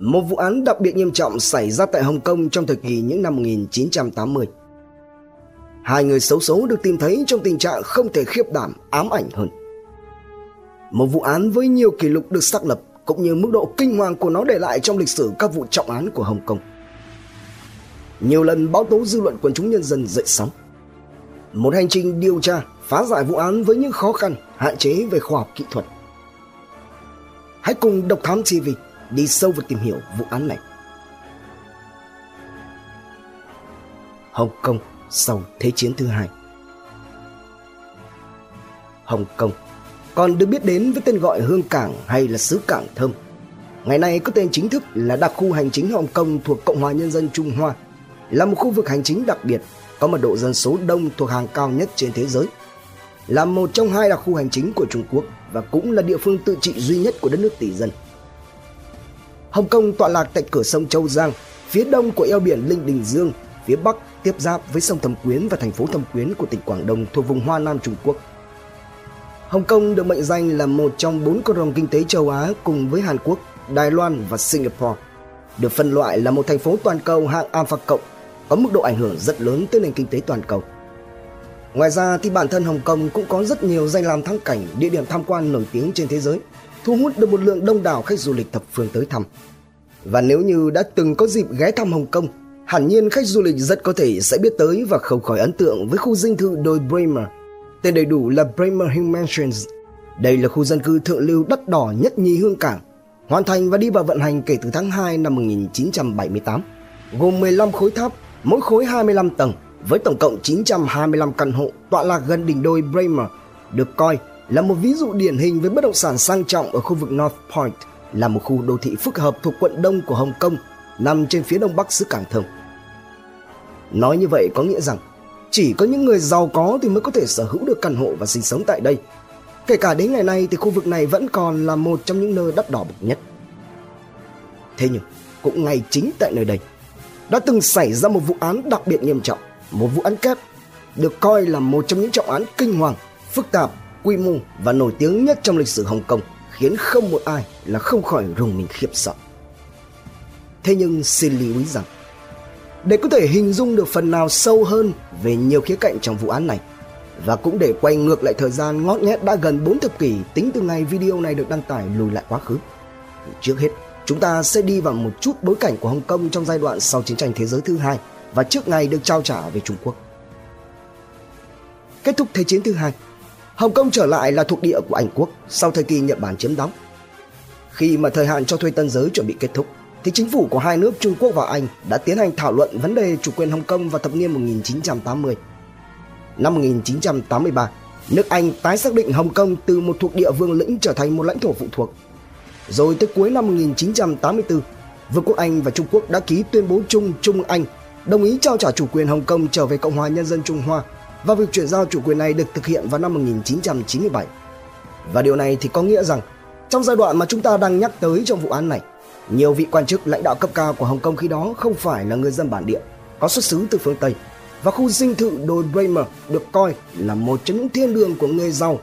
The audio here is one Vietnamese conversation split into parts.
một vụ án đặc biệt nghiêm trọng xảy ra tại Hồng Kông trong thời kỳ những năm 1980. Hai người xấu số được tìm thấy trong tình trạng không thể khiếp đảm, ám ảnh hơn. Một vụ án với nhiều kỷ lục được xác lập cũng như mức độ kinh hoàng của nó để lại trong lịch sử các vụ trọng án của Hồng Kông. Nhiều lần báo tố dư luận quần chúng nhân dân dậy sóng. Một hành trình điều tra, phá giải vụ án với những khó khăn, hạn chế về khoa học kỹ thuật. Hãy cùng Độc Thám TV đi sâu vào tìm hiểu vụ án này. Hồng Kông sau Thế chiến thứ hai Hồng Kông còn được biết đến với tên gọi Hương Cảng hay là xứ Cảng Thơm. Ngày nay có tên chính thức là đặc khu hành chính Hồng Kông thuộc Cộng hòa Nhân dân Trung Hoa, là một khu vực hành chính đặc biệt có mật độ dân số đông thuộc hàng cao nhất trên thế giới. Là một trong hai đặc khu hành chính của Trung Quốc và cũng là địa phương tự trị duy nhất của đất nước tỷ dân. Hồng Kông tọa lạc tại cửa sông Châu Giang, phía đông của eo biển Linh Đình Dương, phía bắc tiếp giáp với sông Thâm Quyến và thành phố Thâm Quyến của tỉnh Quảng Đông thuộc vùng Hoa Nam Trung Quốc. Hồng Kông được mệnh danh là một trong bốn con rồng kinh tế châu Á cùng với Hàn Quốc, Đài Loan và Singapore. Được phân loại là một thành phố toàn cầu hạng Alpha cộng, có mức độ ảnh hưởng rất lớn tới nền kinh tế toàn cầu. Ngoài ra thì bản thân Hồng Kông cũng có rất nhiều danh lam thắng cảnh, địa điểm tham quan nổi tiếng trên thế giới, thu hút được một lượng đông đảo khách du lịch thập phương tới thăm. Và nếu như đã từng có dịp ghé thăm Hồng Kông, hẳn nhiên khách du lịch rất có thể sẽ biết tới và không khỏi ấn tượng với khu dinh thự đồi Bremer – tên đầy đủ là Bremer Hill Mansions. Đây là khu dân cư thượng lưu đắt đỏ nhất nhì hương cảng, hoàn thành và đi vào vận hành kể từ tháng 2 năm 1978, gồm 15 khối tháp, mỗi khối 25 tầng, với tổng cộng 925 căn hộ tọa lạc gần đỉnh đồi Bremer, được coi là một ví dụ điển hình với bất động sản sang trọng ở khu vực North Point, là một khu đô thị phức hợp thuộc quận Đông của Hồng Kông, nằm trên phía đông bắc xứ Cảng Thông. Nói như vậy có nghĩa rằng chỉ có những người giàu có thì mới có thể sở hữu được căn hộ và sinh sống tại đây. Kể cả đến ngày nay thì khu vực này vẫn còn là một trong những nơi đắt đỏ bậc nhất. Thế nhưng, cũng ngay chính tại nơi đây, đã từng xảy ra một vụ án đặc biệt nghiêm trọng, một vụ án kép, được coi là một trong những trọng án kinh hoàng, phức tạp, quy mô và nổi tiếng nhất trong lịch sử Hồng Kông, khiến không một ai là không khỏi rùng mình khiếp sợ. Thế nhưng xin lưu ý rằng, để có thể hình dung được phần nào sâu hơn về nhiều khía cạnh trong vụ án này và cũng để quay ngược lại thời gian ngót nghét đã gần 4 thập kỷ tính từ ngày video này được đăng tải lùi lại quá khứ. Trước hết, chúng ta sẽ đi vào một chút bối cảnh của Hồng Kông trong giai đoạn sau chiến tranh thế giới thứ hai và trước ngày được trao trả về Trung Quốc. Kết thúc Thế chiến thứ hai, Hồng Kông trở lại là thuộc địa của Anh Quốc sau thời kỳ Nhật Bản chiếm đóng. Khi mà thời hạn cho thuê tân giới chuẩn bị kết thúc, thì chính phủ của hai nước Trung Quốc và Anh đã tiến hành thảo luận vấn đề chủ quyền Hồng Kông vào thập niên 1980. Năm 1983, nước Anh tái xác định Hồng Kông từ một thuộc địa vương lĩnh trở thành một lãnh thổ phụ thuộc. Rồi tới cuối năm 1984, Vương quốc Anh và Trung Quốc đã ký tuyên bố chung Trung Anh đồng ý trao trả chủ quyền Hồng Kông trở về Cộng hòa Nhân dân Trung Hoa và việc chuyển giao chủ quyền này được thực hiện vào năm 1997. Và điều này thì có nghĩa rằng trong giai đoạn mà chúng ta đang nhắc tới trong vụ án này, nhiều vị quan chức lãnh đạo cấp cao của Hồng Kông khi đó không phải là người dân bản địa, có xuất xứ từ phương Tây và khu dinh thự đồi Bremer được coi là một trong những thiên đường của người giàu.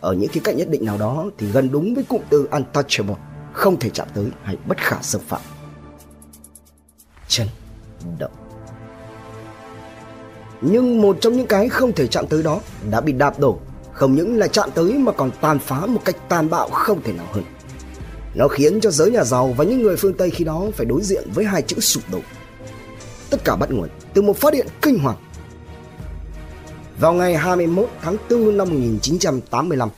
Ở những khía cạnh nhất định nào đó thì gần đúng với cụm từ untouchable, không thể chạm tới hay bất khả xâm phạm. Chân động. Nhưng một trong những cái không thể chạm tới đó đã bị đạp đổ, không những là chạm tới mà còn tàn phá một cách tàn bạo không thể nào hơn. Nó khiến cho giới nhà giàu và những người phương Tây khi đó phải đối diện với hai chữ sụp đổ. Tất cả bắt nguồn từ một phát hiện kinh hoàng. Vào ngày 21 tháng 4 năm 1985,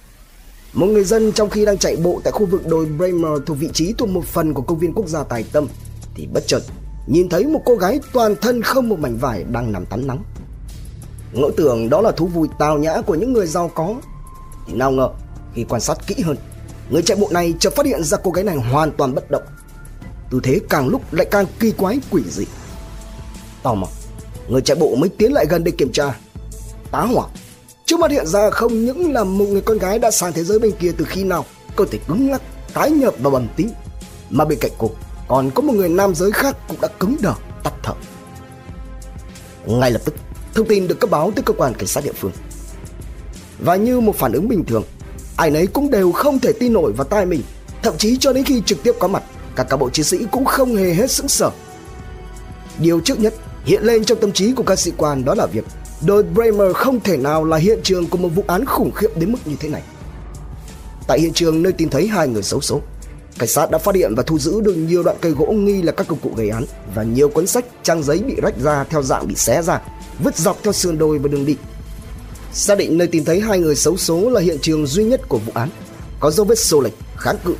một người dân trong khi đang chạy bộ tại khu vực đồi Bremer thuộc vị trí thuộc một phần của công viên quốc gia Tài Tâm thì bất chợt nhìn thấy một cô gái toàn thân không một mảnh vải đang nằm tắm nắng. Ngỡ tưởng đó là thú vui tào nhã của những người giàu có. Thì nào ngờ khi quan sát kỹ hơn Người chạy bộ này chợt phát hiện ra cô gái này hoàn toàn bất động. Tư thế càng lúc lại càng kỳ quái quỷ dị. Tò mò Người chạy bộ mới tiến lại gần để kiểm tra. Tá hỏa Trước mắt hiện ra không những là một người con gái đã sang thế giới bên kia từ khi nào Cơ thể cứng ngắc, tái nhợt và bầm tím. Mà bên cạnh cô còn có một người nam giới khác cũng đã cứng đờ, tắt thở. Ngay lập tức Thông tin được cấp báo tới cơ quan cảnh sát địa phương Và như một phản ứng bình thường ai nấy cũng đều không thể tin nổi vào tai mình thậm chí cho đến khi trực tiếp có mặt các cán bộ chiến sĩ cũng không hề hết sững sờ. Điều trước nhất hiện lên trong tâm trí của các sĩ quan đó là việc đồi Bremer không thể nào là hiện trường của một vụ án khủng khiếp đến mức như thế này. Tại hiện trường nơi tìm thấy hai người xấu số, cảnh sát đã phát hiện và thu giữ được nhiều đoạn cây gỗ nghi là các công cụ gây án và nhiều cuốn sách, trang giấy bị rách ra theo dạng bị xé ra, vứt dọc theo sườn đồi và đường đi. Xác định nơi tìm thấy hai người xấu số là hiện trường duy nhất của vụ án, có dấu vết xô lệch, kháng cự.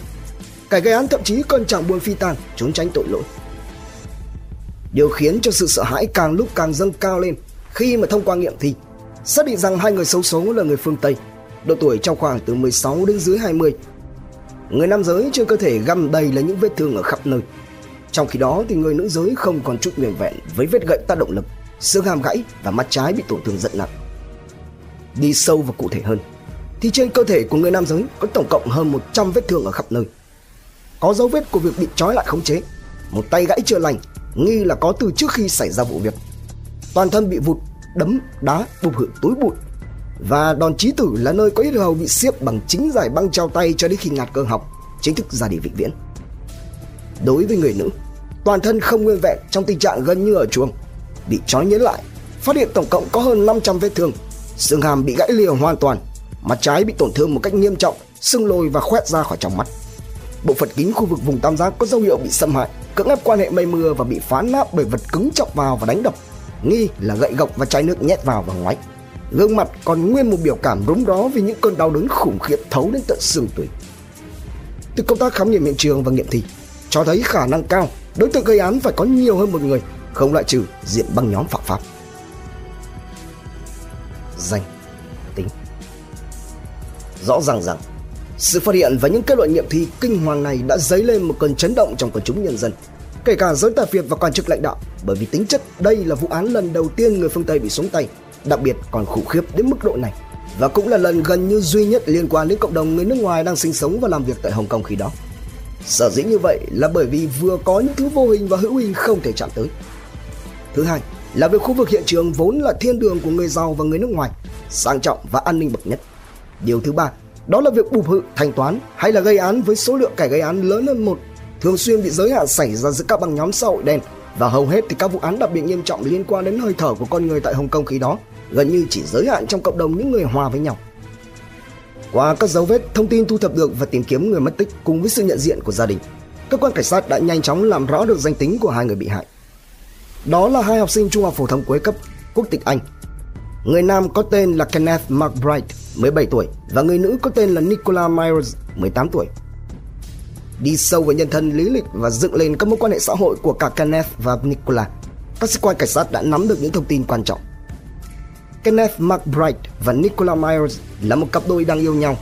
Kẻ gây án thậm chí còn chẳng buồn phi tang, trốn tránh tội lỗi. Điều khiến cho sự sợ hãi càng lúc càng dâng cao lên khi mà thông qua nghiệm thi, xác định rằng hai người xấu số là người phương Tây, độ tuổi trong khoảng từ 16 đến dưới 20. Người nam giới trên cơ thể găm đầy là những vết thương ở khắp nơi. Trong khi đó thì người nữ giới không còn chút nguyên vẹn với vết gậy tác động lực, xương hàm gãy và mắt trái bị tổn thương rất nặng. Đi sâu và cụ thể hơn, thì trên cơ thể của người nam giới có tổng cộng hơn 100 vết thương ở khắp nơi. Có dấu vết của việc bị trói lại khống chế, một tay gãy chưa lành, nghi là có từ trước khi xảy ra vụ việc toàn thân bị vụt, đấm, đá, bụp hự túi bụi. Và đòn chí tử là nơi có ít hầu bị xiết bằng chính giải băng trao tay cho đến khi ngạt cơ học, chính thức ra đi vĩnh viễn. Đối với người nữ, toàn thân không nguyên vẹn trong tình trạng gần như ở chuồng, bị trói nhấn lại, phát hiện tổng cộng có hơn 500 vết thương, xương hàm bị gãy lìa hoàn toàn, mặt trái bị tổn thương một cách nghiêm trọng, sưng lồi và khoét ra khỏi trong mắt. Bộ phận kính khu vực vùng tam giác có dấu hiệu bị xâm hại, cưỡng ép quan hệ mây mưa và bị phá nát bởi vật cứng chọc vào và đánh đập nghi là gậy gộc và chai nước nhét vào và ngoáy. Gương mặt còn nguyên một biểu cảm rúng đó vì những cơn đau đớn khủng khiếp thấu đến tận xương tủy. Từ công tác khám nghiệm hiện trường và nghiệm thi cho thấy khả năng cao đối tượng gây án phải có nhiều hơn một người, không loại trừ diện băng nhóm phạm pháp. Danh, tính Rõ ràng rằng sự phát hiện và những kết luận nghiệm thi kinh hoàng này đã dấy lên một cơn chấn động trong quần chúng nhân dân kể cả giới tài Việt và quan chức lãnh đạo, bởi vì tính chất đây là vụ án lần đầu tiên người phương Tây bị xuống tay, đặc biệt còn khủng khiếp đến mức độ này và cũng là lần gần như duy nhất liên quan đến cộng đồng người nước ngoài đang sinh sống và làm việc tại Hồng Kông khi đó. Sở dĩ như vậy là bởi vì vừa có những thứ vô hình và hữu hình không thể chạm tới. Thứ hai là việc khu vực hiện trường vốn là thiên đường của người giàu và người nước ngoài, sang trọng và an ninh bậc nhất. Điều thứ ba đó là việc bụp hự, thanh toán hay là gây án với số lượng kẻ gây án lớn hơn một thường xuyên bị giới hạn xảy ra giữa các băng nhóm xã hội đen và hầu hết thì các vụ án đặc biệt nghiêm trọng liên quan đến hơi thở của con người tại Hồng Kông khi đó gần như chỉ giới hạn trong cộng đồng những người hòa với nhau. Qua các dấu vết, thông tin thu thập được và tìm kiếm người mất tích cùng với sự nhận diện của gia đình, cơ quan cảnh sát đã nhanh chóng làm rõ được danh tính của hai người bị hại. Đó là hai học sinh trung học phổ thông cuối cấp, quốc tịch Anh. Người nam có tên là Kenneth McBride, 17 tuổi, và người nữ có tên là Nicola Myers, 18 tuổi đi sâu vào nhân thân lý lịch và dựng lên các mối quan hệ xã hội của cả Kenneth và Nicola. Các sĩ quan cảnh sát đã nắm được những thông tin quan trọng. Kenneth McBride và Nicola Myers là một cặp đôi đang yêu nhau,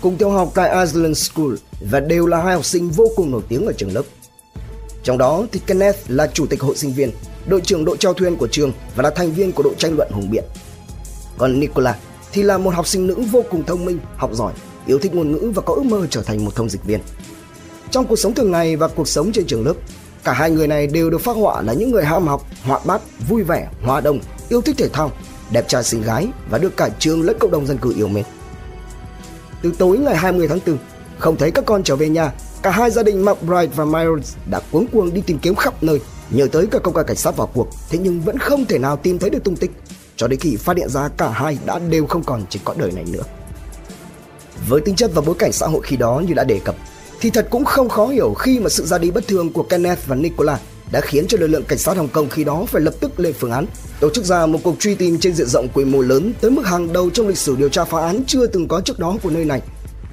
cùng theo học tại Island School và đều là hai học sinh vô cùng nổi tiếng ở trường lớp. Trong đó thì Kenneth là chủ tịch hội sinh viên, đội trưởng đội trao thuyền của trường và là thành viên của đội tranh luận hùng biện. Còn Nicola thì là một học sinh nữ vô cùng thông minh, học giỏi, yêu thích ngôn ngữ và có ước mơ trở thành một thông dịch viên. Trong cuộc sống thường ngày và cuộc sống trên trường lớp, cả hai người này đều được phát họa là những người ham học, hoạt bát, vui vẻ, hòa đồng, yêu thích thể thao, đẹp trai xinh gái và được cả trường lẫn cộng đồng dân cư yêu mến. Từ tối ngày 20 tháng 4, không thấy các con trở về nhà, cả hai gia đình McBride và Myers đã cuống cuồng đi tìm kiếm khắp nơi, nhờ tới các công an cảnh sát vào cuộc, thế nhưng vẫn không thể nào tìm thấy được tung tích, cho đến khi phát hiện ra cả hai đã đều không còn trên cõi đời này nữa. Với tính chất và bối cảnh xã hội khi đó như đã đề cập, thì thật cũng không khó hiểu khi mà sự ra đi bất thường của Kenneth và Nicola đã khiến cho lực lượng cảnh sát Hồng Kông khi đó phải lập tức lên phương án tổ chức ra một cuộc truy tìm trên diện rộng quy mô lớn tới mức hàng đầu trong lịch sử điều tra phá án chưa từng có trước đó của nơi này.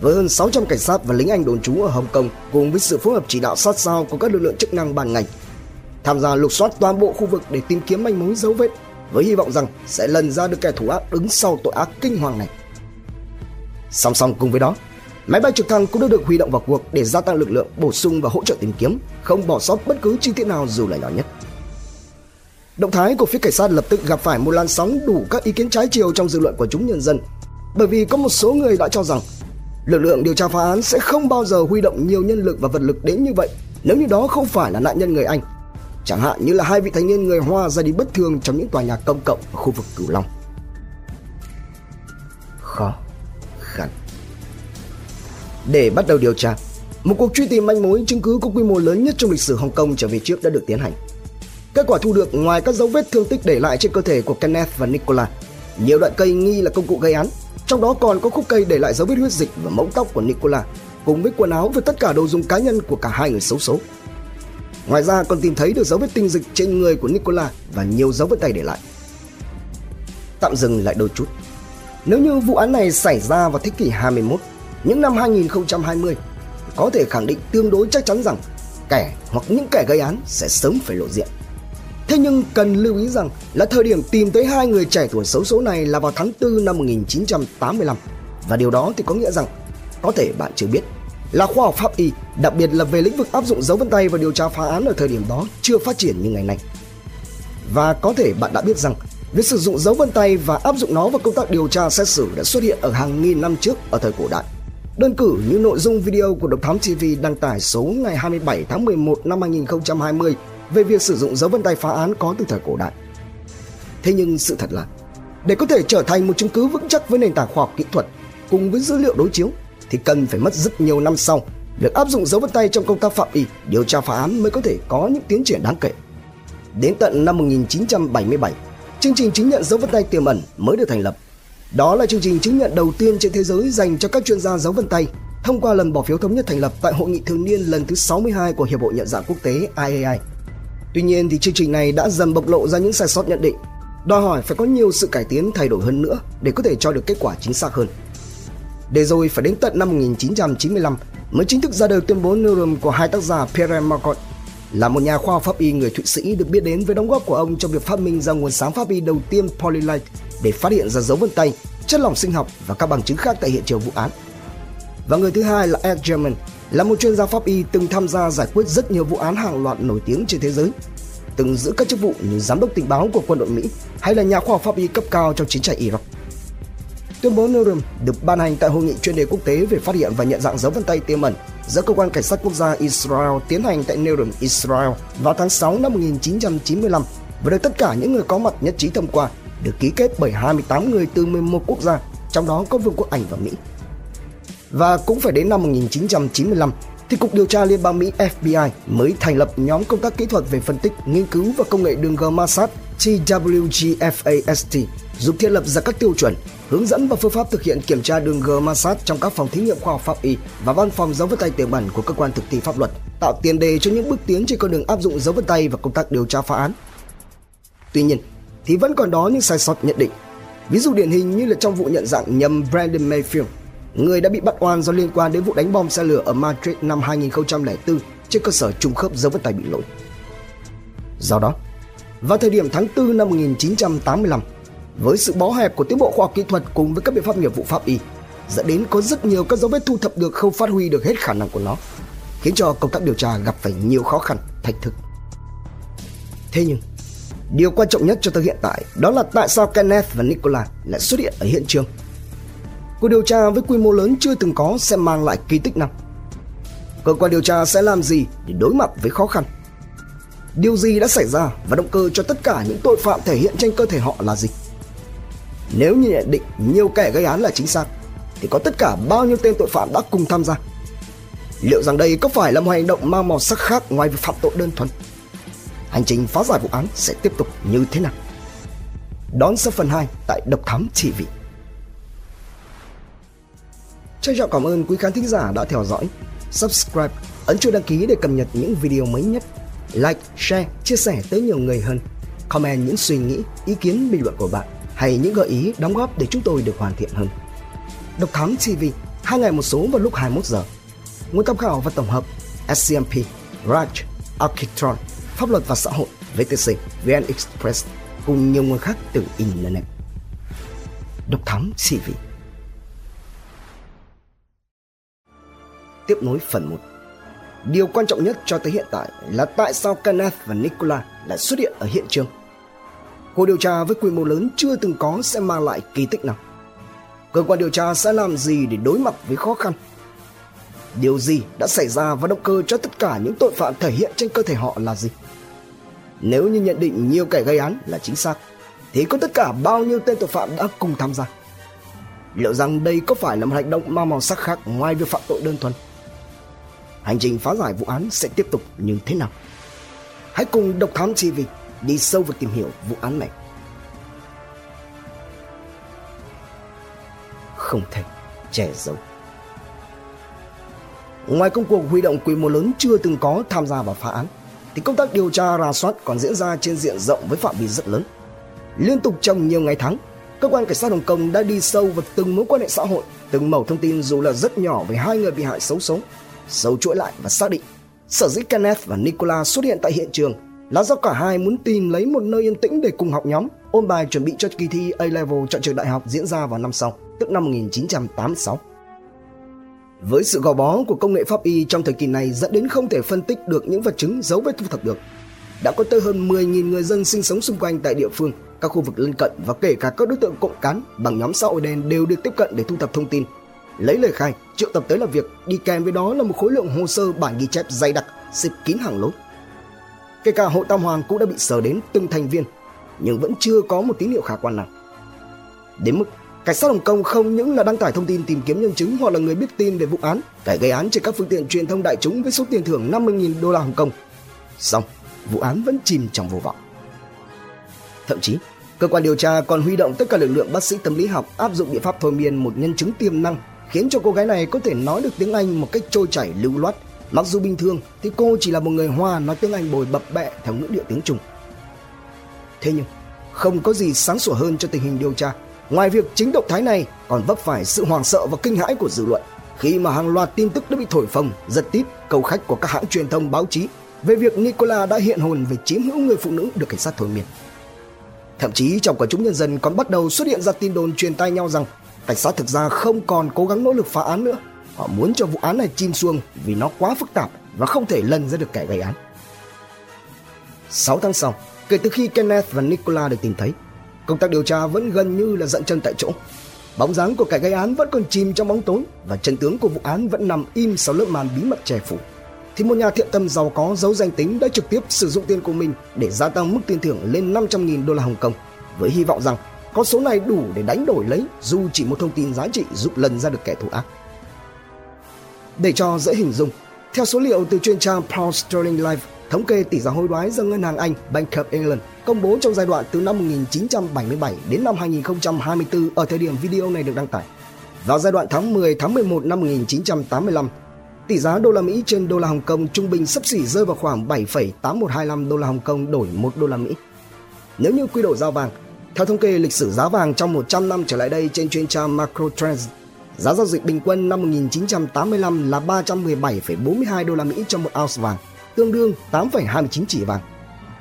Với hơn 600 cảnh sát và lính Anh đồn trú ở Hồng Kông cùng với sự phối hợp chỉ đạo sát sao của các lực lượng chức năng ban ngành tham gia lục soát toàn bộ khu vực để tìm kiếm manh mối dấu vết với hy vọng rằng sẽ lần ra được kẻ thủ ác đứng sau tội ác kinh hoàng này. Song song cùng với đó, Máy bay trực thăng cũng đã được huy động vào cuộc để gia tăng lực lượng bổ sung và hỗ trợ tìm kiếm, không bỏ sót bất cứ chi tiết nào dù là nhỏ nhất. Động thái của phía cảnh sát lập tức gặp phải một làn sóng đủ các ý kiến trái chiều trong dư luận của chúng nhân dân, bởi vì có một số người đã cho rằng lực lượng điều tra phá án sẽ không bao giờ huy động nhiều nhân lực và vật lực đến như vậy nếu như đó không phải là nạn nhân người Anh. Chẳng hạn như là hai vị thanh niên người Hoa ra đi bất thường trong những tòa nhà công cộng ở khu vực Cửu Long. Khó khăn để bắt đầu điều tra Một cuộc truy tìm manh mối chứng cứ có quy mô lớn nhất trong lịch sử Hồng Kông trở về trước đã được tiến hành. Kết quả thu được ngoài các dấu vết thương tích để lại trên cơ thể của Kenneth và Nicola, nhiều đoạn cây nghi là công cụ gây án, trong đó còn có khúc cây để lại dấu vết huyết dịch và mẫu tóc của Nicola, cùng với quần áo và tất cả đồ dùng cá nhân của cả hai người xấu số. Ngoài ra còn tìm thấy được dấu vết tinh dịch trên người của Nicola và nhiều dấu vết tay để lại. Tạm dừng lại đôi chút. Nếu như vụ án này xảy ra vào thế kỷ 21, những năm 2020, có thể khẳng định tương đối chắc chắn rằng kẻ hoặc những kẻ gây án sẽ sớm phải lộ diện. Thế nhưng cần lưu ý rằng là thời điểm tìm thấy hai người trẻ tuổi xấu số này là vào tháng 4 năm 1985 và điều đó thì có nghĩa rằng có thể bạn chưa biết là khoa học pháp y, đặc biệt là về lĩnh vực áp dụng dấu vân tay và điều tra phá án ở thời điểm đó chưa phát triển như ngày nay. Và có thể bạn đã biết rằng việc sử dụng dấu vân tay và áp dụng nó vào công tác điều tra xét xử đã xuất hiện ở hàng nghìn năm trước ở thời cổ đại. Đơn cử như nội dung video của Độc Thám TV đăng tải số ngày 27 tháng 11 năm 2020 về việc sử dụng dấu vân tay phá án có từ thời cổ đại. Thế nhưng sự thật là, để có thể trở thành một chứng cứ vững chắc với nền tảng khoa học kỹ thuật cùng với dữ liệu đối chiếu thì cần phải mất rất nhiều năm sau. Việc áp dụng dấu vân tay trong công tác phạm y, điều tra phá án mới có thể có những tiến triển đáng kể. Đến tận năm 1977, chương trình chứng nhận dấu vân tay tiềm ẩn mới được thành lập. Đó là chương trình chứng nhận đầu tiên trên thế giới dành cho các chuyên gia dấu vân tay thông qua lần bỏ phiếu thống nhất thành lập tại hội nghị thường niên lần thứ 62 của Hiệp hội nhận dạng quốc tế IAI. Tuy nhiên thì chương trình này đã dần bộc lộ ra những sai sót nhận định, đòi hỏi phải có nhiều sự cải tiến thay đổi hơn nữa để có thể cho được kết quả chính xác hơn. Để rồi phải đến tận năm 1995 mới chính thức ra đời tuyên bố Neuron của hai tác giả Pierre Marcot là một nhà khoa học pháp y người Thụy Sĩ được biết đến với đóng góp của ông trong việc phát minh ra nguồn sáng pháp y đầu tiên Polylight để phát hiện ra dấu vân tay, chất lỏng sinh học và các bằng chứng khác tại hiện trường vụ án. Và người thứ hai là Ed German, là một chuyên gia pháp y từng tham gia giải quyết rất nhiều vụ án hàng loạt nổi tiếng trên thế giới, từng giữ các chức vụ như giám đốc tình báo của quân đội Mỹ hay là nhà khoa học pháp y cấp cao trong chiến tranh Iraq. Tuyên bố Nurem được ban hành tại hội nghị chuyên đề quốc tế về phát hiện và nhận dạng dấu vân tay tiềm ẩn giữa cơ quan cảnh sát quốc gia Israel tiến hành tại Nurem, Israel vào tháng 6 năm 1995 và được tất cả những người có mặt nhất trí thông qua, được ký kết bởi 28 người từ 11 quốc gia, trong đó có Vương quốc Anh và Mỹ. Và cũng phải đến năm 1995 thì Cục Điều tra Liên bang Mỹ FBI mới thành lập nhóm công tác kỹ thuật về phân tích, nghiên cứu và công nghệ đường G sát TWGFAST giúp thiết lập ra các tiêu chuẩn, hướng dẫn và phương pháp thực hiện kiểm tra đường G sát trong các phòng thí nghiệm khoa học pháp y và văn phòng dấu vân tay tiềm ẩn của cơ quan thực thi pháp luật, tạo tiền đề cho những bước tiến trên con đường áp dụng dấu vân tay và công tác điều tra phá án. Tuy nhiên, thì vẫn còn đó những sai sót nhận định. Ví dụ điển hình như là trong vụ nhận dạng nhầm Brandon Mayfield người đã bị bắt oan do liên quan đến vụ đánh bom xe lửa ở Madrid năm 2004 trên cơ sở trùng khớp dấu vân tay bị lỗi. Do đó, vào thời điểm tháng 4 năm 1985, với sự bó hẹp của tiến bộ khoa học kỹ thuật cùng với các biện pháp nghiệp vụ pháp y, dẫn đến có rất nhiều các dấu vết thu thập được không phát huy được hết khả năng của nó, khiến cho công tác điều tra gặp phải nhiều khó khăn, thách thức. Thế nhưng, điều quan trọng nhất cho tới hiện tại đó là tại sao Kenneth và Nicola lại xuất hiện ở hiện trường Cuộc điều tra với quy mô lớn chưa từng có sẽ mang lại kỳ tích nào? Cơ quan điều tra sẽ làm gì để đối mặt với khó khăn? Điều gì đã xảy ra và động cơ cho tất cả những tội phạm thể hiện trên cơ thể họ là gì? Nếu như nhận định nhiều kẻ gây án là chính xác, thì có tất cả bao nhiêu tên tội phạm đã cùng tham gia? Liệu rằng đây có phải là một hành động mang màu sắc khác ngoài việc phạm tội đơn thuần? Hành trình phá giải vụ án sẽ tiếp tục như thế nào? Đón xem phần 2 tại Độc Thám TV. Trân trọng cảm ơn quý khán thính giả đã theo dõi. Subscribe, ấn chuông đăng ký để cập nhật những video mới nhất. Like, share, chia sẻ tới nhiều người hơn. Comment những suy nghĩ, ý kiến, bình luận của bạn hay những gợi ý đóng góp để chúng tôi được hoàn thiện hơn. Độc Thám TV, hai ngày một số vào lúc 21 giờ. Nguồn tham khảo và tổng hợp SCMP, Raj, Architron, Pháp luật và xã hội, VTC, VN Express cùng nhiều nguồn khác từ Internet. Độc Thám TV tiếp nối phần 1. Điều quan trọng nhất cho tới hiện tại là tại sao Kenneth và Nicola lại xuất hiện ở hiện trường. Cuộc điều tra với quy mô lớn chưa từng có sẽ mang lại kỳ tích nào. Cơ quan điều tra sẽ làm gì để đối mặt với khó khăn? Điều gì đã xảy ra và động cơ cho tất cả những tội phạm thể hiện trên cơ thể họ là gì? Nếu như nhận định nhiều kẻ gây án là chính xác, thì có tất cả bao nhiêu tên tội phạm đã cùng tham gia? Liệu rằng đây có phải là một hành động mang màu sắc khác ngoài việc phạm tội đơn thuần? Hành trình phá giải vụ án sẽ tiếp tục như thế nào. Hãy cùng Độc Thám TV đi sâu vào tìm hiểu vụ án này. Không thể che giấu. Ngoài công cuộc huy động quy mô lớn chưa từng có tham gia vào phá án, thì công tác điều tra rà soát còn diễn ra trên diện rộng với phạm vi rất lớn. Liên tục trong nhiều ngày tháng, cơ quan cảnh sát Hồng Kông đã đi sâu vào từng mối quan hệ xã hội, từng mẩu thông tin dù là rất nhỏ về hai người bị hại xấu số, sâu chuỗi lại và xác định sở dĩ Kenneth và Nicola xuất hiện tại hiện trường là do cả hai muốn tìm lấy một nơi yên tĩnh để cùng học nhóm, ôn bài chuẩn bị cho kỳ thi A-level chọn trường đại học diễn ra vào năm sau, tức năm 1986. Với sự gò bó của công nghệ pháp y trong thời kỳ này dẫn đến không thể phân tích được những vật chứng dấu vết thu thập được. Đã có tới hơn 10.000 người dân sinh sống xung quanh tại địa phương, các khu vực lân cận và kể cả các đối tượng cộng cán bằng nhóm xã hội đen đều được tiếp cận để thu thập thông tin. Lấy lời khai, triệu tập tới làm việc, đi kèm với đó là một khối lượng hồ sơ bản ghi chép dày đặc, xịt kín hàng lối. Kể cả hội Tam Hoàng cũng đã bị sờ đến từng thành viên, nhưng vẫn chưa có một tín hiệu khả quan nào. Đến mức Cảnh sát Hồng Kông không những là đăng tải thông tin tìm kiếm nhân chứng hoặc là người biết tin về vụ án, cải gây án trên các phương tiện truyền thông đại chúng với số tiền thưởng 50.000 đô la Hồng Kông. Xong, vụ án vẫn chìm trong vô vọng. Thậm chí, cơ quan điều tra còn huy động tất cả lực lượng bác sĩ tâm lý học áp dụng biện pháp thôi miên một nhân chứng tiềm năng, khiến cho cô gái này có thể nói được tiếng Anh một cách trôi chảy lưu loát. Mặc dù bình thường thì cô chỉ là một người Hoa nói tiếng Anh bồi bập bẹ theo ngữ điệu tiếng Trung. Thế nhưng, không có gì sáng sủa hơn cho tình hình điều tra Ngoài việc chính động thái này còn vấp phải sự hoảng sợ và kinh hãi của dư luận khi mà hàng loạt tin tức đã bị thổi phồng, giật tít câu khách của các hãng truyền thông báo chí về việc Nicola đã hiện hồn về chiếm hữu người phụ nữ được cảnh sát thôi miên. Thậm chí trong quần chúng nhân dân còn bắt đầu xuất hiện ra tin đồn truyền tai nhau rằng cảnh sát thực ra không còn cố gắng nỗ lực phá án nữa. Họ muốn cho vụ án này chìm xuông vì nó quá phức tạp và không thể lần ra được kẻ gây án. 6 tháng sau, kể từ khi Kenneth và Nicola được tìm thấy, Công tác điều tra vẫn gần như là dậm chân tại chỗ. Bóng dáng của kẻ gây án vẫn còn chìm trong bóng tối và chân tướng của vụ án vẫn nằm im sau lớp màn bí mật che phủ. Thì một nhà thiện tâm giàu có giấu danh tính đã trực tiếp sử dụng tiền của mình để gia tăng mức tiền thưởng lên 500.000 đô la Hồng Kông với hy vọng rằng con số này đủ để đánh đổi lấy dù chỉ một thông tin giá trị giúp lần ra được kẻ thù ác. Để cho dễ hình dung, theo số liệu từ chuyên trang Pound Sterling Live, thống kê tỷ giá hối đoái do ngân hàng Anh Bank of England công bố trong giai đoạn từ năm 1977 đến năm 2024 ở thời điểm video này được đăng tải. Vào giai đoạn tháng 10 tháng 11 năm 1985, tỷ giá đô la Mỹ trên đô la Hồng Kông trung bình sấp xỉ rơi vào khoảng 7,8125 đô la Hồng Kông đổi 1 đô la Mỹ. Nếu như quy đổi giao vàng, theo thống kê lịch sử giá vàng trong 100 năm trở lại đây trên chuyên trang Macro Trends, giá giao dịch bình quân năm 1985 là 317,42 đô la Mỹ cho một ounce vàng, tương đương 8,29 chỉ vàng.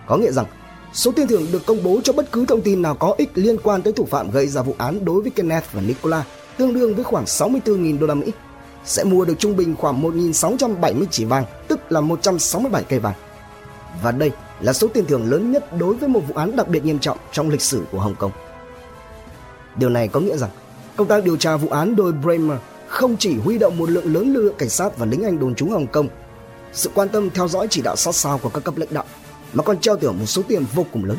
Có nghĩa rằng Số tiền thưởng được công bố cho bất cứ thông tin nào có ích liên quan tới thủ phạm gây ra vụ án đối với Kenneth và Nicola, tương đương với khoảng 64.000 đô la Mỹ, sẽ mua được trung bình khoảng 1.670 chỉ vàng, tức là 167 cây vàng. Và đây là số tiền thưởng lớn nhất đối với một vụ án đặc biệt nghiêm trọng trong lịch sử của Hồng Kông. Điều này có nghĩa rằng công tác điều tra vụ án đôi Bremer không chỉ huy động một lượng lớn lực lượng cảnh sát và lính Anh đồn trú Hồng Kông, sự quan tâm theo dõi chỉ đạo sát sao của các cấp lãnh đạo mà còn treo thưởng một số tiền vô cùng lớn.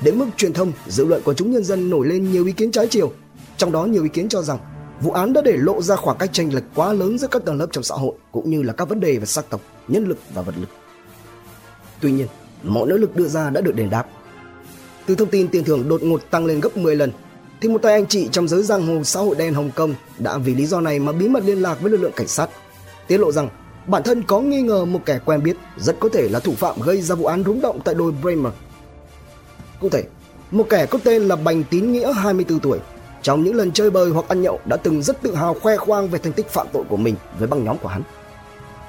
Đến mức truyền thông, dư luận của chúng nhân dân nổi lên nhiều ý kiến trái chiều. Trong đó nhiều ý kiến cho rằng vụ án đã để lộ ra khoảng cách tranh lệch quá lớn giữa các tầng lớp trong xã hội cũng như là các vấn đề về sắc tộc, nhân lực và vật lực. Tuy nhiên, mọi nỗ lực đưa ra đã được đền đáp. Từ thông tin tiền thưởng đột ngột tăng lên gấp 10 lần, thì một tay anh chị trong giới giang hồ xã hội đen Hồng Kông đã vì lý do này mà bí mật liên lạc với lực lượng cảnh sát, tiết lộ rằng bản thân có nghi ngờ một kẻ quen biết rất có thể là thủ phạm gây ra vụ án rúng động tại đồi Bremer. Cụ thể, một kẻ có tên là Bành Tín Nghĩa 24 tuổi, trong những lần chơi bời hoặc ăn nhậu đã từng rất tự hào khoe khoang về thành tích phạm tội của mình với băng nhóm của hắn.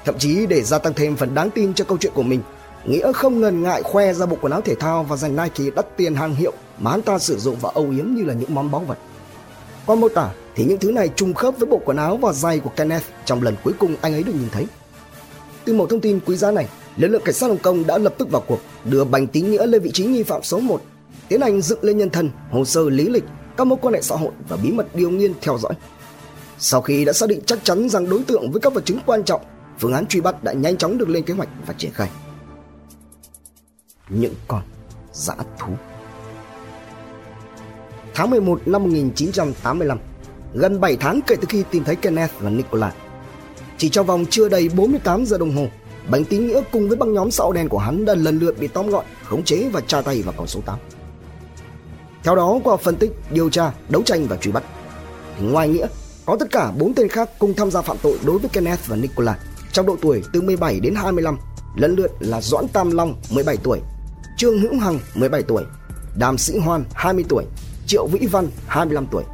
Thậm chí để gia tăng thêm phần đáng tin cho câu chuyện của mình, Nghĩa không ngần ngại khoe ra bộ quần áo thể thao và giành Nike đắt tiền hàng hiệu mà hắn ta sử dụng và âu yếm như là những món báu vật. Qua mô tả thì những thứ này trùng khớp với bộ quần áo và giày của Kenneth trong lần cuối cùng anh ấy được nhìn thấy. Từ một thông tin quý giá này, lực lượng cảnh sát Hồng Kông đã lập tức vào cuộc, đưa Bành Tín Nghĩa lên vị trí nghi phạm số 1, tiến hành dựng lên nhân thân, hồ sơ lý lịch, các mối quan hệ xã hội và bí mật điều nghiên theo dõi. Sau khi đã xác định chắc chắn rằng đối tượng với các vật chứng quan trọng, phương án truy bắt đã nhanh chóng được lên kế hoạch và triển khai. Những con dã thú Tháng 11 năm 1985, gần 7 tháng kể từ khi tìm thấy Kenneth và Nicola, Chỉ trong vòng chưa đầy 48 giờ đồng hồ, Bánh Tín Nghĩa cùng với băng nhóm sạo đen của hắn đã lần lượt bị tóm gọn, khống chế và tra tay vào con số 8. Theo đó, qua phân tích, điều tra, đấu tranh và truy bắt, thì ngoài Nghĩa, có tất cả 4 tên khác cùng tham gia phạm tội đối với Kenneth và Nicola trong độ tuổi từ 17 đến 25, lần lượt là Doãn Tam Long 17 tuổi, Trương Hữu Hằng 17 tuổi, Đàm Sĩ Hoan 20 tuổi, Triệu Vĩ Văn 25 tuổi.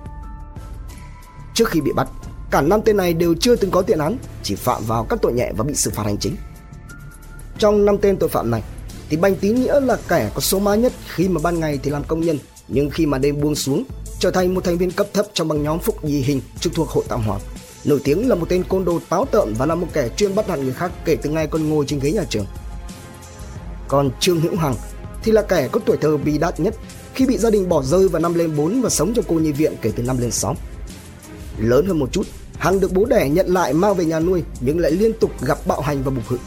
Trước khi bị bắt, cả năm tên này đều chưa từng có tiền án, chỉ phạm vào các tội nhẹ và bị xử phạt hành chính. Trong năm tên tội phạm này, thì Bành Tín Nghĩa là kẻ có số má nhất khi mà ban ngày thì làm công nhân, nhưng khi mà đêm buông xuống, trở thành một thành viên cấp thấp trong băng nhóm Phúc Nhi Hình trực thuộc hội tạm Hoàng. Nổi tiếng là một tên côn đồ táo tợn và là một kẻ chuyên bắt nạt người khác kể từ ngày còn ngồi trên ghế nhà trường. Còn Trương Hữu Hằng thì là kẻ có tuổi thơ bi đát nhất khi bị gia đình bỏ rơi vào năm lên 4 và sống trong cô nhi viện kể từ năm lên 6. Lớn hơn một chút, Hằng được bố đẻ nhận lại mang về nhà nuôi nhưng lại liên tục gặp bạo hành và bục hự.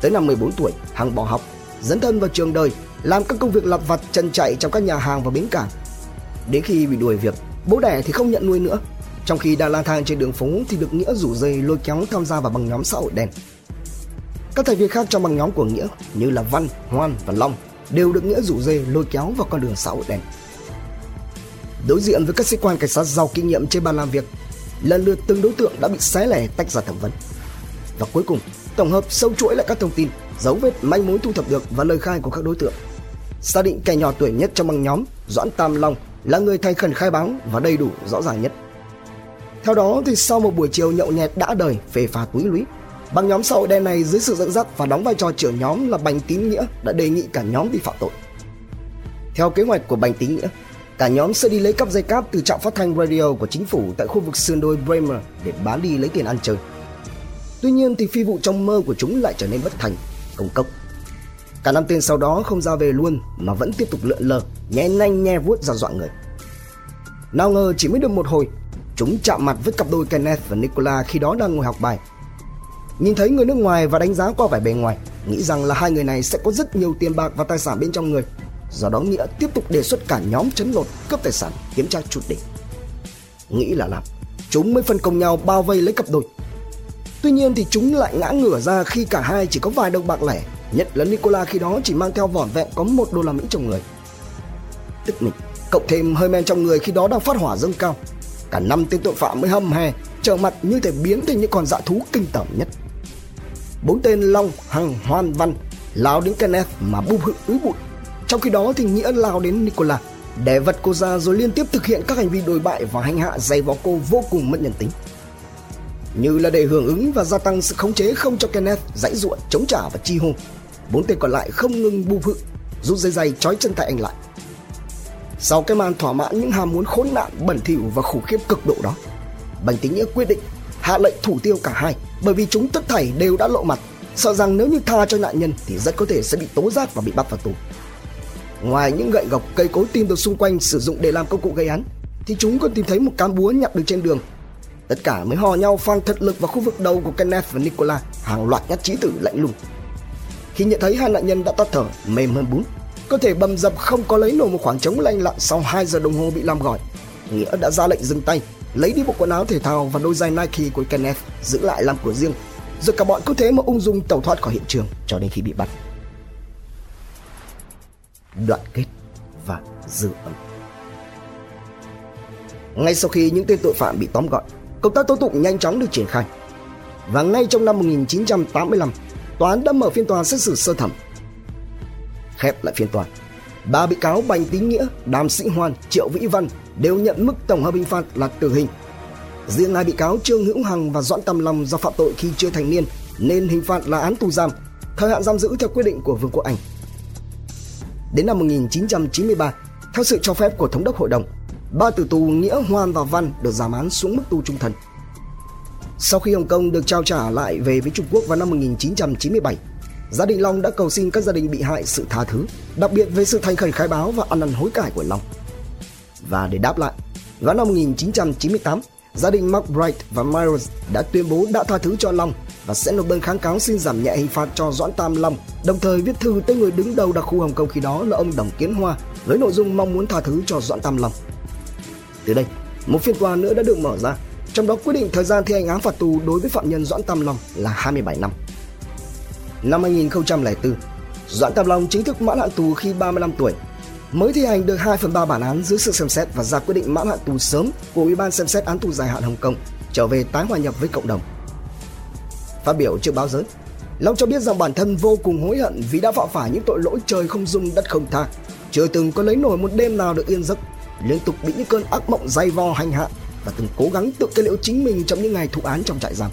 Tới năm 14 tuổi, Hằng bỏ học, dấn thân vào trường đời, làm các công việc lặt vặt chân chạy trong các nhà hàng và bến cảng. Đến khi bị đuổi việc, bố đẻ thì không nhận nuôi nữa. Trong khi đang lang thang trên đường phố thì được Nghĩa rủ dây lôi kéo tham gia vào băng nhóm xã hội đen. Các thành viên khác trong băng nhóm của Nghĩa như là Văn, Hoan và Long đều được Nghĩa rủ dê lôi kéo vào con đường xã hội đen. Đối diện với các sĩ quan cảnh sát giàu kinh nghiệm trên bàn làm việc, lần lượt từng đối tượng đã bị xé lẻ tách ra thẩm vấn. Và cuối cùng, tổng hợp sâu chuỗi lại các thông tin, dấu vết manh mối thu thập được và lời khai của các đối tượng. Xác định kẻ nhỏ tuổi nhất trong băng nhóm, Doãn Tam Long là người thành khẩn khai báo và đầy đủ rõ ràng nhất. Theo đó thì sau một buổi chiều nhậu nhẹt đã đời phê pha túy lũy, băng nhóm xã hội đen này dưới sự dẫn dắt và đóng vai trò trưởng nhóm là Bành Tín Nghĩa đã đề nghị cả nhóm đi phạm tội. Theo kế hoạch của Bành Tín Nghĩa, cả nhóm sẽ đi lấy cắp dây cáp từ trạm phát thanh radio của chính phủ tại khu vực sườn đồi Bremer để bán đi lấy tiền ăn chơi. Tuy nhiên thì phi vụ trong mơ của chúng lại trở nên bất thành, công cốc. Cả năm tên sau đó không ra về luôn mà vẫn tiếp tục lượn lờ, nhẹ nanh nhe vuốt ra dọa người. Nào ngờ chỉ mới được một hồi, chúng chạm mặt với cặp đôi Kenneth và Nicola khi đó đang ngồi học bài. Nhìn thấy người nước ngoài và đánh giá qua vẻ bề ngoài, nghĩ rằng là hai người này sẽ có rất nhiều tiền bạc và tài sản bên trong người. Do đó Nghĩa tiếp tục đề xuất cả nhóm chấn lột, cướp tài sản, kiểm tra chút đỉnh. Nghĩ là làm, chúng mới phân công nhau bao vây lấy cặp đôi. Tuy nhiên thì chúng lại ngã ngửa ra khi cả hai chỉ có vài đồng bạc lẻ, nhất là Nicola khi đó chỉ mang theo vỏn vẹn có một đô la Mỹ trong người. Tức mình, cộng thêm hơi men trong người khi đó đang phát hỏa dâng cao. Cả năm tên tội phạm mới hâm hè, trở mặt như thể biến thành những con dạ thú kinh tởm nhất. Bốn tên Long, Hằng, Hoan, Văn lao đến Kenneth mà bưu hự úi bụi. Trong khi đó thì Nghĩa lao đến Nicola để vật cô ra rồi liên tiếp thực hiện các hành vi đồi bại và hành hạ dày vò cô vô cùng mất nhân tính. Như là để hưởng ứng và gia tăng sự khống chế không cho Kenneth dãy ruộng chống trả và chi hô. Bốn tên còn lại không ngừng bu hự, rút dây dày trói chân tay anh lại. Sau cái màn thỏa mãn những ham muốn khốn nạn, bẩn thỉu và khủng khiếp cực độ đó, Bành Tính Nghĩa quyết định hạ lệnh thủ tiêu cả hai bởi vì chúng tất thảy đều đã lộ mặt, sợ rằng nếu như tha cho nạn nhân thì rất có thể sẽ bị tố giác và bị bắt vào tù. Ngoài những gậy gộc cây cối tìm được xung quanh sử dụng để làm công cụ gây án, thì chúng còn tìm thấy một cán búa nhặt được trên đường. Tất cả mới hò nhau phang thật lực vào khu vực đầu của Kenneth và Nicola, hàng loạt nhát chí tử lạnh lùng. Khi nhận thấy hai nạn nhân đã tắt thở, mềm hơn bún, cơ thể bầm dập không có lấy nổi một khoảng trống lanh lặn sau 2 giờ đồng hồ bị làm gọi. Nghĩa đã ra lệnh dừng tay lấy đi bộ quần áo thể thao và đôi giày Nike của Kenneth giữ lại làm của riêng. Rồi cả bọn cứ thế mà ung dung tẩu thoát khỏi hiện trường cho đến khi bị bắt. Đoạn kết và dư âm Ngay sau khi những tên tội phạm bị tóm gọn, công tác tố tụng nhanh chóng được triển khai. Và ngay trong năm 1985, tòa án đã mở phiên tòa xét xử sơ thẩm. Khép lại phiên tòa, ba bị cáo Bành Tín Nghĩa, Đàm Sĩ Hoan, Triệu Vĩ Văn đều nhận mức tổng hợp hình phạt là tử hình. Riêng hai bị cáo Trương Hữu Hằng và Doãn Tam Long do phạm tội khi chưa thành niên nên hình phạt là án tù giam, thời hạn giam giữ theo quyết định của Vương quốc Anh. Đến năm 1993, theo sự cho phép của thống đốc hội đồng, ba tử tù Nghĩa, Hoan và Văn được giảm án xuống mức tù trung thân. Sau khi Hồng Kông được trao trả lại về với Trung Quốc vào năm 1997, gia đình Long đã cầu xin các gia đình bị hại sự tha thứ, đặc biệt về sự thành khẩn khai báo và ăn năn hối cải của Long. Và để đáp lại, vào năm 1998, gia đình McBride và Myers đã tuyên bố đã tha thứ cho Long và sẽ nộp đơn kháng cáo xin giảm nhẹ hình phạt cho Doãn Tam Long, đồng thời viết thư tới người đứng đầu đặc khu Hồng Kông khi đó là ông Đồng Kiến Hoa với nội dung mong muốn tha thứ cho Doãn Tam Long. Từ đây, một phiên tòa nữa đã được mở ra, trong đó quyết định thời gian thi hành án phạt tù đối với phạm nhân Doãn Tam Long là 27 năm. Năm 2004, Doãn Tam Long chính thức mãn hạn tù khi 35 tuổi, mới thi hành được 2 phần 3 bản án dưới sự xem xét và ra quyết định mãn hạn tù sớm của Ủy ban xem xét án tù dài hạn Hồng Kông trở về tái hòa nhập với cộng đồng. Phát biểu trước báo giới, Long cho biết rằng bản thân vô cùng hối hận vì đã phạm phải những tội lỗi trời không dung đất không tha, chưa từng có lấy nổi một đêm nào được yên giấc, liên tục bị những cơn ác mộng dày vò hành hạ và từng cố gắng tự kết liễu chính mình trong những ngày thụ án trong trại giam.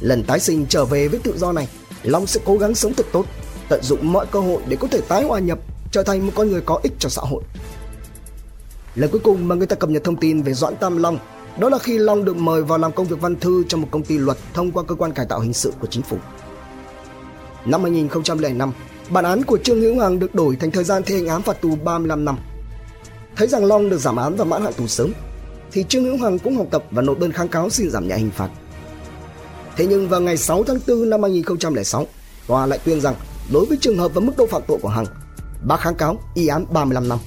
Lần tái sinh trở về với tự do này, Long sẽ cố gắng sống thật tốt, tận dụng mọi cơ hội để có thể tái hòa nhập, trở thành một con người có ích cho xã hội. Lần cuối cùng mà người ta cập nhật thông tin về Doãn Tam Long đó là khi Long được mời vào làm công việc văn thư trong một công ty luật thông qua cơ quan cải tạo hình sự của chính phủ. Năm 2005, bản án của Trương Hữu Hoàng được đổi thành thời gian thi hành án phạt tù 35 năm. Thấy rằng Long được giảm án và mãn hạn tù sớm, thì Trương Hữu Hoàng cũng học tập và nộp đơn kháng cáo xin giảm nhẹ hình phạt. Thế nhưng vào ngày 6 tháng 4 năm 2006, tòa lại tuyên rằng đối với trường hợp và mức độ phạm tội của Hằng, bác kháng cáo y án 35 năm.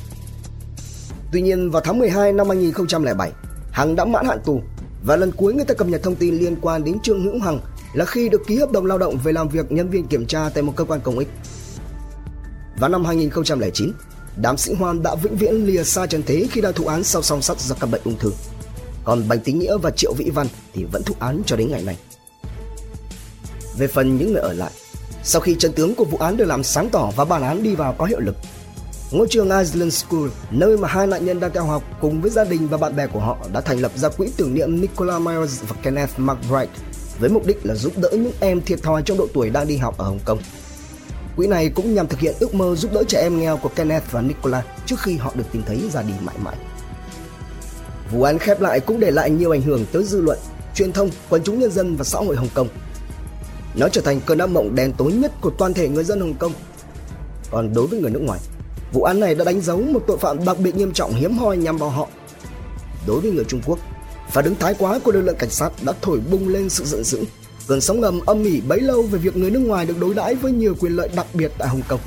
Tuy nhiên vào tháng 12 năm 2007, Hằng đã mãn hạn tù và lần cuối người ta cập nhật thông tin liên quan đến Trương Hữu Hằng là khi được ký hợp đồng lao động về làm việc nhân viên kiểm tra tại một cơ quan công ích. Vào năm 2009, đám sĩ Hoan đã vĩnh viễn lìa xa trần thế khi đã thụ án sau song sắt do căn bệnh ung thư. Còn Bành Tính Nghĩa và Triệu Vĩ Văn thì vẫn thụ án cho đến ngày nay. Về phần những người ở lại, sau khi chân tướng của vụ án được làm sáng tỏ và bản án đi vào có hiệu lực, Ngôi trường Island School, nơi mà hai nạn nhân đang theo học cùng với gia đình và bạn bè của họ đã thành lập ra quỹ tưởng niệm Nicola Myers và Kenneth McBride với mục đích là giúp đỡ những em thiệt thòi trong độ tuổi đang đi học ở Hồng Kông. Quỹ này cũng nhằm thực hiện ước mơ giúp đỡ trẻ em nghèo của Kenneth và Nicola trước khi họ được tìm thấy ra đi mãi mãi. Vụ án khép lại cũng để lại nhiều ảnh hưởng tới dư luận, truyền thông, quần chúng nhân dân và xã hội Hồng Kông. Nó trở thành cơn ác mộng đen tối nhất của toàn thể người dân Hồng Kông. Còn đối với người nước ngoài, Vụ án này đã đánh dấu một tội phạm đặc biệt nghiêm trọng hiếm hoi nhằm vào họ. Đối với người Trung Quốc, phản ứng thái quá của lực lượng cảnh sát đã thổi bung lên sự giận dữ. Cơn sóng ngầm âm ỉ bấy lâu về việc người nước ngoài được đối đãi với nhiều quyền lợi đặc biệt tại Hồng Kông.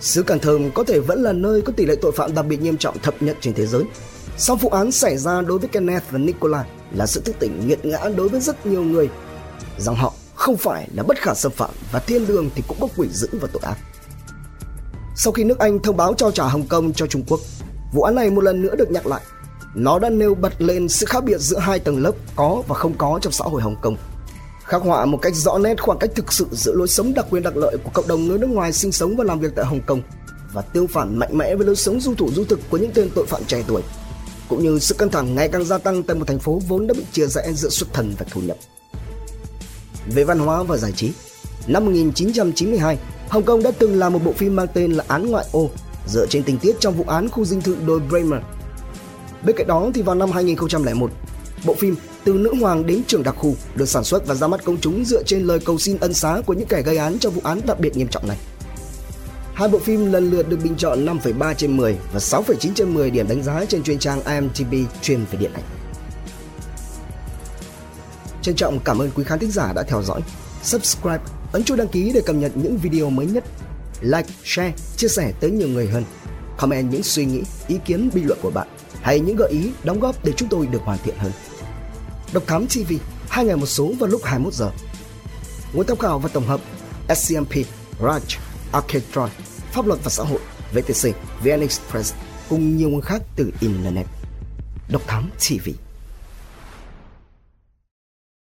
Xứ Cần Thơm có thể vẫn là nơi có tỷ lệ tội phạm đặc biệt nghiêm trọng thấp nhất trên thế giới. Sau vụ án xảy ra đối với Kenneth và Nicola là sự thức tỉnh nghiệt ngã đối với rất nhiều người rằng họ không phải là bất khả xâm phạm và thiên lương thì cũng có quỷ dữ và tội ác sau khi nước Anh thông báo trao trả Hồng Kông cho Trung Quốc. Vụ án này một lần nữa được nhắc lại. Nó đã nêu bật lên sự khác biệt giữa hai tầng lớp có và không có trong xã hội Hồng Kông. Khắc họa một cách rõ nét khoảng cách thực sự giữa lối sống đặc quyền đặc lợi của cộng đồng người nước ngoài sinh sống và làm việc tại Hồng Kông và tiêu phản mạnh mẽ với lối sống du thủ du thực của những tên tội phạm trẻ tuổi, cũng như sự căng thẳng ngày càng gia tăng tại một thành phố vốn đã bị chia rẽ giữa xuất thần và thu nhập. Về văn hóa và giải trí, năm 1992, Hồng Kông đã từng làm một bộ phim mang tên là Án ngoại ô dựa trên tình tiết trong vụ án khu dinh thự đồi Bremer. Bên cạnh đó thì vào năm 2001, bộ phim Từ nữ hoàng đến trường đặc khu được sản xuất và ra mắt công chúng dựa trên lời cầu xin ân xá của những kẻ gây án trong vụ án đặc biệt nghiêm trọng này. Hai bộ phim lần lượt được bình chọn 5,3 trên 10 và 6,9 trên 10 điểm đánh giá trên chuyên trang IMDb chuyên về điện ảnh. Trân trọng cảm ơn quý khán thính giả đã theo dõi. Subscribe ấn chuông đăng ký để cập nhật những video mới nhất. Like, share, chia sẻ tới nhiều người hơn. Comment những suy nghĩ, ý kiến, bình luận của bạn hay những gợi ý, đóng góp để chúng tôi được hoàn thiện hơn. Độc Thám TV, hai ngày một số vào lúc 21 giờ. Nguồn tham khảo và tổng hợp SCMP, Raj, Arcatron, Pháp luật và xã hội, VTC, VN Express cùng nhiều nguồn khác từ Internet. Độc Thám TV